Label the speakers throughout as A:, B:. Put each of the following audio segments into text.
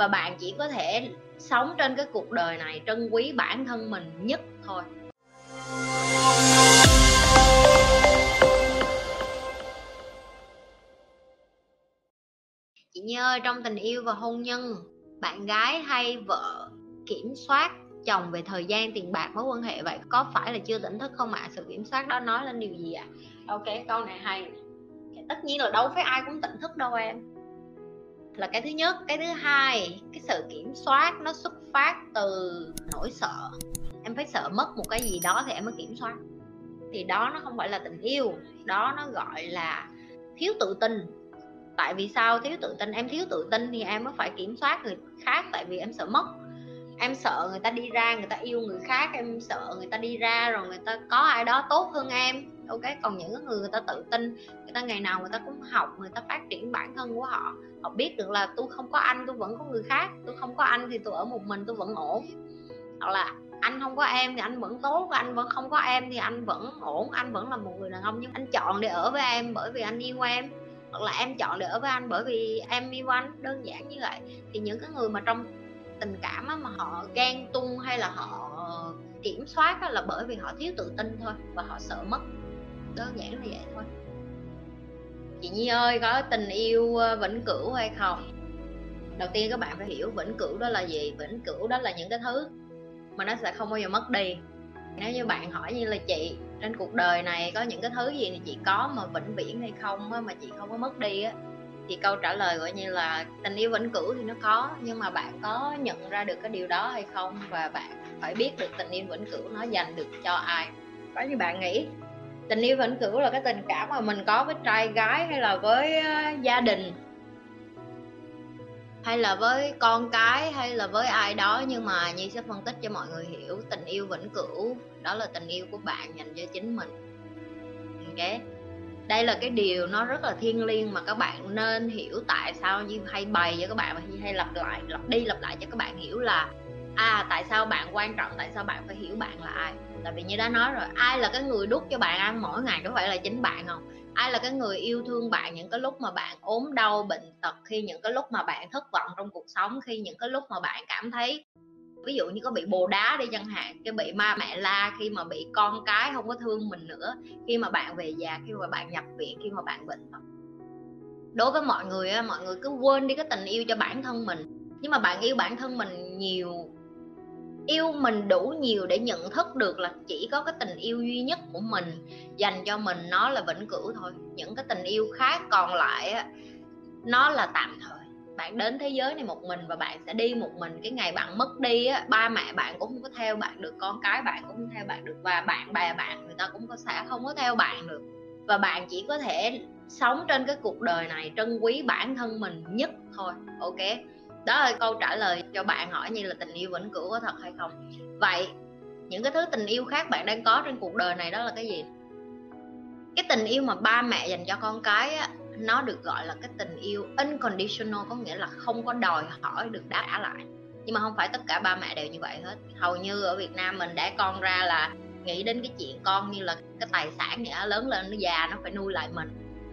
A: và bạn chỉ có thể sống trên cái cuộc đời này trân quý bản thân mình nhất thôi chị Nhi ơi trong tình yêu và hôn nhân, bạn gái hay vợ kiểm soát chồng về thời gian, tiền bạc, mối quan hệ vậy có phải là chưa tỉnh thức không ạ à? sự kiểm soát đó nói lên điều gì ạ à? ok, câu này hay tất nhiên là đâu phải ai cũng tỉnh thức đâu em là cái thứ nhất. Cái thứ hai, cái sự kiểm soát nó xuất phát từ nỗi sợ. Em phải sợ mất một cái gì đó thì em mới kiểm soát. Thì đó nó không phải là tình yêu, đó nó gọi là thiếu tự tin. Tại vì sao thiếu tự tin? Em thiếu tự tin thì em mới phải kiểm soát người khác, tại vì em sợ mất. Em sợ người ta đi ra, người ta yêu người khác, em sợ người ta đi ra rồi người ta có ai đó tốt hơn em ok còn những người người ta tự tin người ta ngày nào người ta cũng học người ta phát triển bản thân của họ. Họ biết được là tôi không có anh tôi vẫn có người khác tôi không có anh thì tôi ở một mình tôi vẫn ổn. Hoặc là anh không có em thì anh vẫn tốt anh vẫn không có em thì anh vẫn ổn anh vẫn là một người đàn ông. Nhưng anh chọn để ở với em bởi vì anh yêu em hoặc là em chọn để ở với anh bởi vì em yêu anh đơn giản như vậy. Thì những cái người mà trong tình cảm á, mà họ ghen tung hay là họ kiểm soát á, là bởi vì họ thiếu tự tin thôi và họ sợ mất đơn giản là vậy thôi. Chị Nhi ơi có tình yêu ờ, vĩnh cửu hay không? Đầu tiên các bạn phải hiểu vĩnh cửu đó là gì. Vĩnh cửu đó là những cái thứ mà nó sẽ không bao giờ mất đi. Nếu như bạn hỏi như là chị trên cuộc đời này có những cái thứ gì thì chị có mà vĩnh viễn hay không á, mà chị không có mất đi á? Thì câu trả lời gọi như là tình yêu vĩnh cửu thì nó có nhưng mà bạn có nhận ra được cái điều đó hay không? Và bạn phải biết được tình yêu vĩnh cửu nó dành được cho ai? Có như bạn nghĩ tình yêu vĩnh cửu là cái tình cảm mà mình có với trai gái hay là với ờ, gia đình? Hay là với con cái hay là với ai đó? Nhưng mà nhi sẽ phân tích cho mọi người hiểu, tình yêu vĩnh cửu, đó là tình yêu của bạn dành cho chính mình. Ok? Đây là cái điều nó rất là thiêng liêng mà các bạn nên hiểu tại sao như hay bày cho các bạn và hay lặp lại, lặp đi lặp lại cho các bạn hiểu là à tại sao bạn quan trọng, tại sao bạn phải hiểu bạn là ai? Tại vì như đã nói rồi, ai là cái người đút cho bạn ăn mỗi ngày có phải là chính bạn không? Ai là cái người yêu thương bạn những cái lúc mà bạn ốm đau, bệnh tật, khi những cái lúc mà bạn thất vọng trong cuộc sống, khi những cái lúc mà bạn cảm thấy, ví dụ như có bị bồ đá đi chẳng hạn, cái bị ma mẹ la, khi mà bị con cái không có thương mình nữa, khi mà bạn về già, khi mà bạn nhập viện, khi mà bạn bệnh tật. Đối với mọi người mọi người cứ quên đi cái tình yêu cho bản thân mình. Nhưng mà bạn yêu bản thân mình nhiều yêu mình đủ nhiều để nhận thức được là chỉ có cái tình yêu duy nhất của mình dành cho mình, nó là vĩnh cửu thôi. Những cái tình yêu khác còn lại á, nó là tạm thời. Bạn đến thế giới này một mình và bạn sẽ đi một mình. Cái ngày bạn mất đi á, ba mẹ bạn cũng không có theo bạn được, con cái bạn cũng không theo bạn được, và bạn bè bạn người ta cũng có sẽ không có theo bạn được. Và bạn chỉ có thể sống trên cái cuộc đời này trân quý bản thân mình nhất thôi, ok? Đó là câu trả lời cho bạn hỏi như là tình yêu vĩnh cửu có thật hay không. Vậy những cái thứ tình yêu khác bạn đang có trên cuộc đời này đó là cái gì? Cái tình yêu mà ba mẹ dành cho con cái á, nó được gọi là cái tình yêu unconditional có nghĩa là không có đòi hỏi được đáp trả lại. Nhưng mà không phải tất cả ba mẹ đều như vậy hết. Hầu như ở Việt Nam mình đã con ra là nghĩ đến cái chuyện con như là cái tài sản nghĩa lớn lên nó già nó phải nuôi lại mình.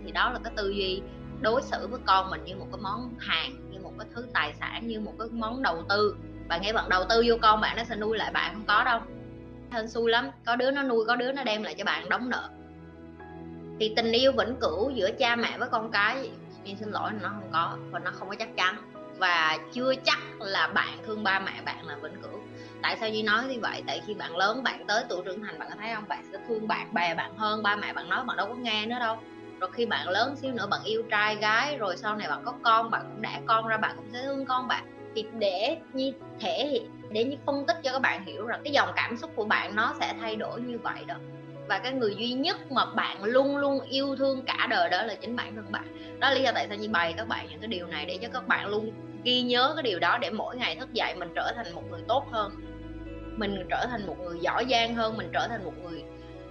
A: Thì đó là cái tư duy đối xử với con mình như một cái món hàng, như một cái thứ tài sản, như một cái món đầu tư. Bạn nghe bạn đầu tư vô con bạn nó sẽ nuôi lại bạn không có đâu. Hên xui lắm, có đứa nó nuôi, có đứa nó đem lại cho bạn đóng nợ. Thì tình yêu vĩnh cửu giữa cha mẹ với con cái Nhi xin lỗi, nó không có và nó không có chắc chắn. Và chưa chắc là bạn thương ba mẹ bạn là vĩnh cửu. Tại sao như nói như vậy? Tại khi bạn lớn, bạn tới tuổi trưởng thành, bạn có thấy không? Bạn sẽ thương bạn, bè bạn hơn, ba mẹ bạn nói, bạn đâu có nghe nữa đâu rồi khi bạn lớn xíu nữa bạn yêu trai gái, rồi sau này bạn có con, bạn cũng đẻ con ra, bạn cũng sẽ thương con bạn. Thì để như thể để như phân tích cho các bạn hiểu rằng cái dòng cảm xúc của bạn nó sẽ thay đổi như vậy đó. Và cái người duy nhất mà bạn luôn luôn yêu thương cả đời đó là chính bản thân bạn. Đó là lý do tại sao như bày các bạn những cái điều này để cho các bạn luôn ghi nhớ cái điều đó để mỗi ngày thức dậy mình trở thành một người tốt hơn. Mình trở thành một người giỏi giang hơn, mình trở thành một người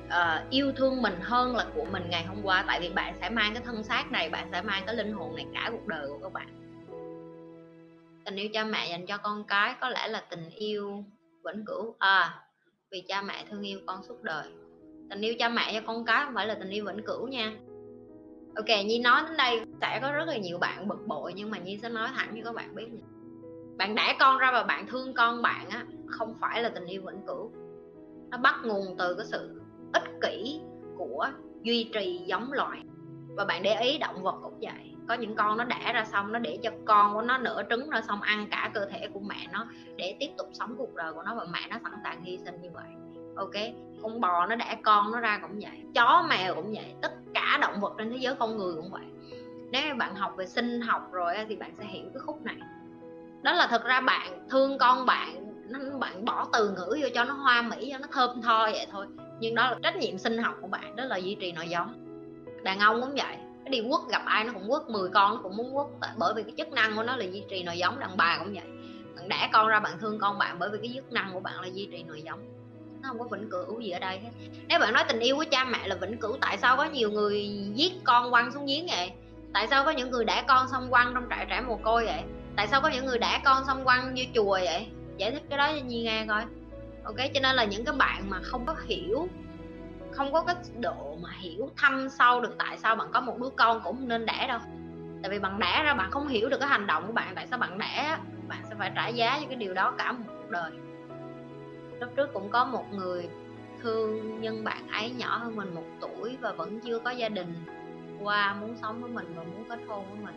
A: uh, yêu thương mình hơn là của mình ngày hôm qua. Tại vì bạn sẽ mang cái thân xác này bạn sẽ mang cái linh hồn này cả cuộc đời của các bạn. Tình yêu cha mẹ dành cho con cái có lẽ là tình yêu vĩnh cửu. À vì cha mẹ thương yêu con suốt đời. Tình yêu cha mẹ cho con cái không phải là tình yêu vĩnh cửu nha. Ok nhi nói đến đây sẽ có rất là nhiều bạn bực bội nhưng mà nhi sẽ nói thẳng cho các bạn biết này. bạn đẻ con ra và bạn thương con bạn á không phải là tình yêu vĩnh cửu. Nó bắt nguồn từ cái sự ích kỷ của duy trì giống loài. Và bạn để ý động vật cũng vậy. Có những con nó đẻ ra xong nó để cho con của nó nửa trứng ra xong ăn cả cơ thể của mẹ nó để tiếp tục sống cuộc đời của nó và mẹ nó sẵn sàng hy sinh như vậy. Ok? Con bò nó đẻ con nó ra cũng vậy. Chó, mèo cũng vậy. Tất cả động vật trên thế giới con người cũng vậy. Nếu bạn học về sinh học rồi thì bạn sẽ hiểu cái khúc này. Đó là thật ra bạn, thương con bạn bạn bỏ từ ngữ vô cho nó hoa mỹ, cho nó thơm tho vậy thôi. Nhưng đó là trách nhiệm sinh học của bạn, đó là duy trì nội giống đàn ông cũng vậy nó đi quất gặp ai nó cũng quất 10 con nó cũng muốn quất bởi vì cái chức năng của nó là duy trì nội giống đàn bà cũng vậy. Bạn đẻ con ra bạn thương con bạn bởi vì cái chức năng của bạn là duy trì nội giống nó không có vĩnh cửu gì ở đây hết. Nếu bạn nói tình yêu của cha mẹ là vĩnh cửu, tại sao có nhiều người giết con quăng xuống giếng vậy? Tại sao có những người đẻ con xong quăng trong trại trẻ mồ côi vậy? Tại sao có những người đẻ con xong quăng như chùa vậy? Giải thích cái đó cho nhi nghe coi. Ok, cho nên là những cái bạn mà không có hiểu, không có cái độ mà hiểu thâm sâu được tại sao bạn có một đứa con cũng nên đẻ đâu. Tại vì bạn đẻ ra bạn không hiểu được cái hành động của bạn, tại sao bạn đẻ, bạn sẽ phải trả giá cho cái điều đó cả một cuộc đời. Lúc trước cũng có một người thương nhưng bạn ấy nhỏ hơn mình một tuổi và vẫn chưa có gia đình, qua muốn sống với mình và muốn kết hôn với mình.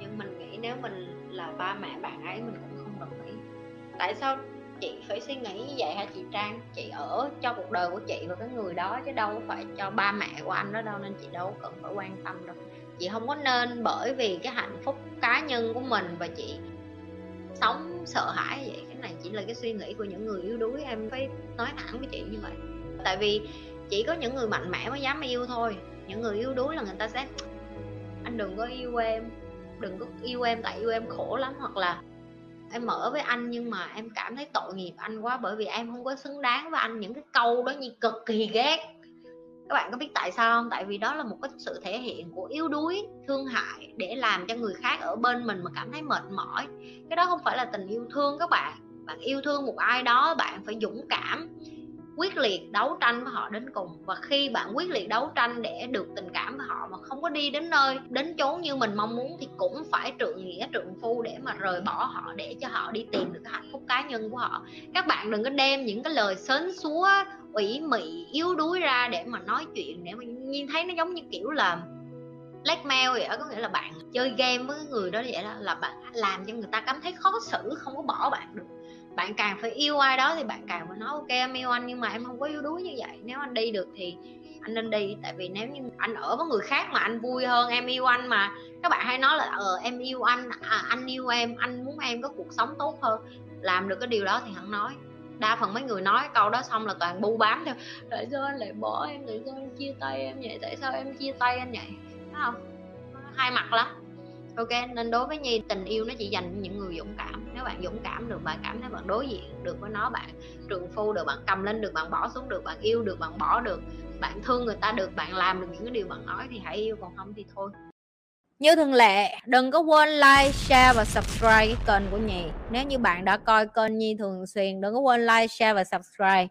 A: Nhưng mình nghĩ nếu mình là ba mẹ bạn ấy, mình cũng tại sao chị phải suy nghĩ như vậy hả chị trang? Chị ở cho cuộc đời của chị và cái người đó chứ đâu phải cho ba mẹ của anh đó đâu, nên chị đâu cần phải quan tâm đâu. Chị không có nên bởi vì cái hạnh phúc cá nhân của mình và chị sống sợ hãi vậy. Cái này chỉ là cái suy nghĩ của những người yếu đuối, em phải nói thẳng với chị như vậy. Tại vì chỉ có những người mạnh mẽ mới dám yêu thôi. Những người yếu đuối là người ta sẽ, anh đừng có yêu em, đừng có yêu em, tại yêu em khổ lắm. Hoặc là em mở với anh nhưng mà em cảm thấy tội nghiệp anh quá bởi vì em không có xứng đáng với anh. Những cái câu đó như cực kỳ ghét. Các bạn có biết tại sao không? Tại vì đó là một cái sự thể hiện của yếu đuối, thương hại để làm cho người khác ở bên mình mà cảm thấy mệt mỏi. Cái đó không phải là tình yêu thương các bạn. Bạn yêu thương một ai đó, bạn phải dũng cảm quyết liệt đấu tranh với họ đến cùng. Và khi bạn quyết liệt đấu tranh để được tình cảm với họ mà không có đi đến nơi, đến chốn như mình mong muốn thì cũng phải trượng nghĩa, trượng phu để mà rời bỏ họ, để cho họ đi tìm được cái hạnh phúc cá nhân của họ. Các bạn đừng có đem những cái lời sến súa ủy mị, yếu đuối ra để mà nói chuyện, để mà nhìn thấy nó giống như kiểu là blackmail vậy đó. Có nghĩa là bạn chơi game với người đó vậy đó, là bạn làm cho người ta cảm thấy khó xử, không có bỏ bạn được bạn càng phải yêu ai đó thì bạn càng phải nói ok em yêu anh nhưng mà em không có yếu đuối như vậy. Nếu anh đi được thì anh nên đi tại vì nếu như anh ở với người khác mà anh vui hơn em yêu anh mà. Các bạn hay nói là ờ em yêu anh à, anh yêu em anh muốn em có cuộc sống tốt hơn. Làm được cái điều đó thì hẳn nói. Đa phần mấy người nói câu đó xong là toàn bu bám theo tại sao anh lại bỏ em? Tại sao anh chia tay em vậy? Tại sao em chia tay anh vậy? Thấy không? Hai mặt lắm ok nên đối với nhi tình yêu nó chỉ dành cho những người dũng cảm nếu bạn dũng cảm được bạn cảm thấy bạn đối diện được với nó bạn trường phu được bạn cầm lên được bạn bỏ xuống được bạn yêu được bạn bỏ được bạn thương người ta được bạn làm được những cái điều bạn nói thì hãy yêu còn không thì thôi như thường lệ, đừng có quên like, share và subscribe cái kênh của Nhi. Nếu như bạn đã coi kênh Nhi thường xuyên, đừng có quên like, share và subscribe.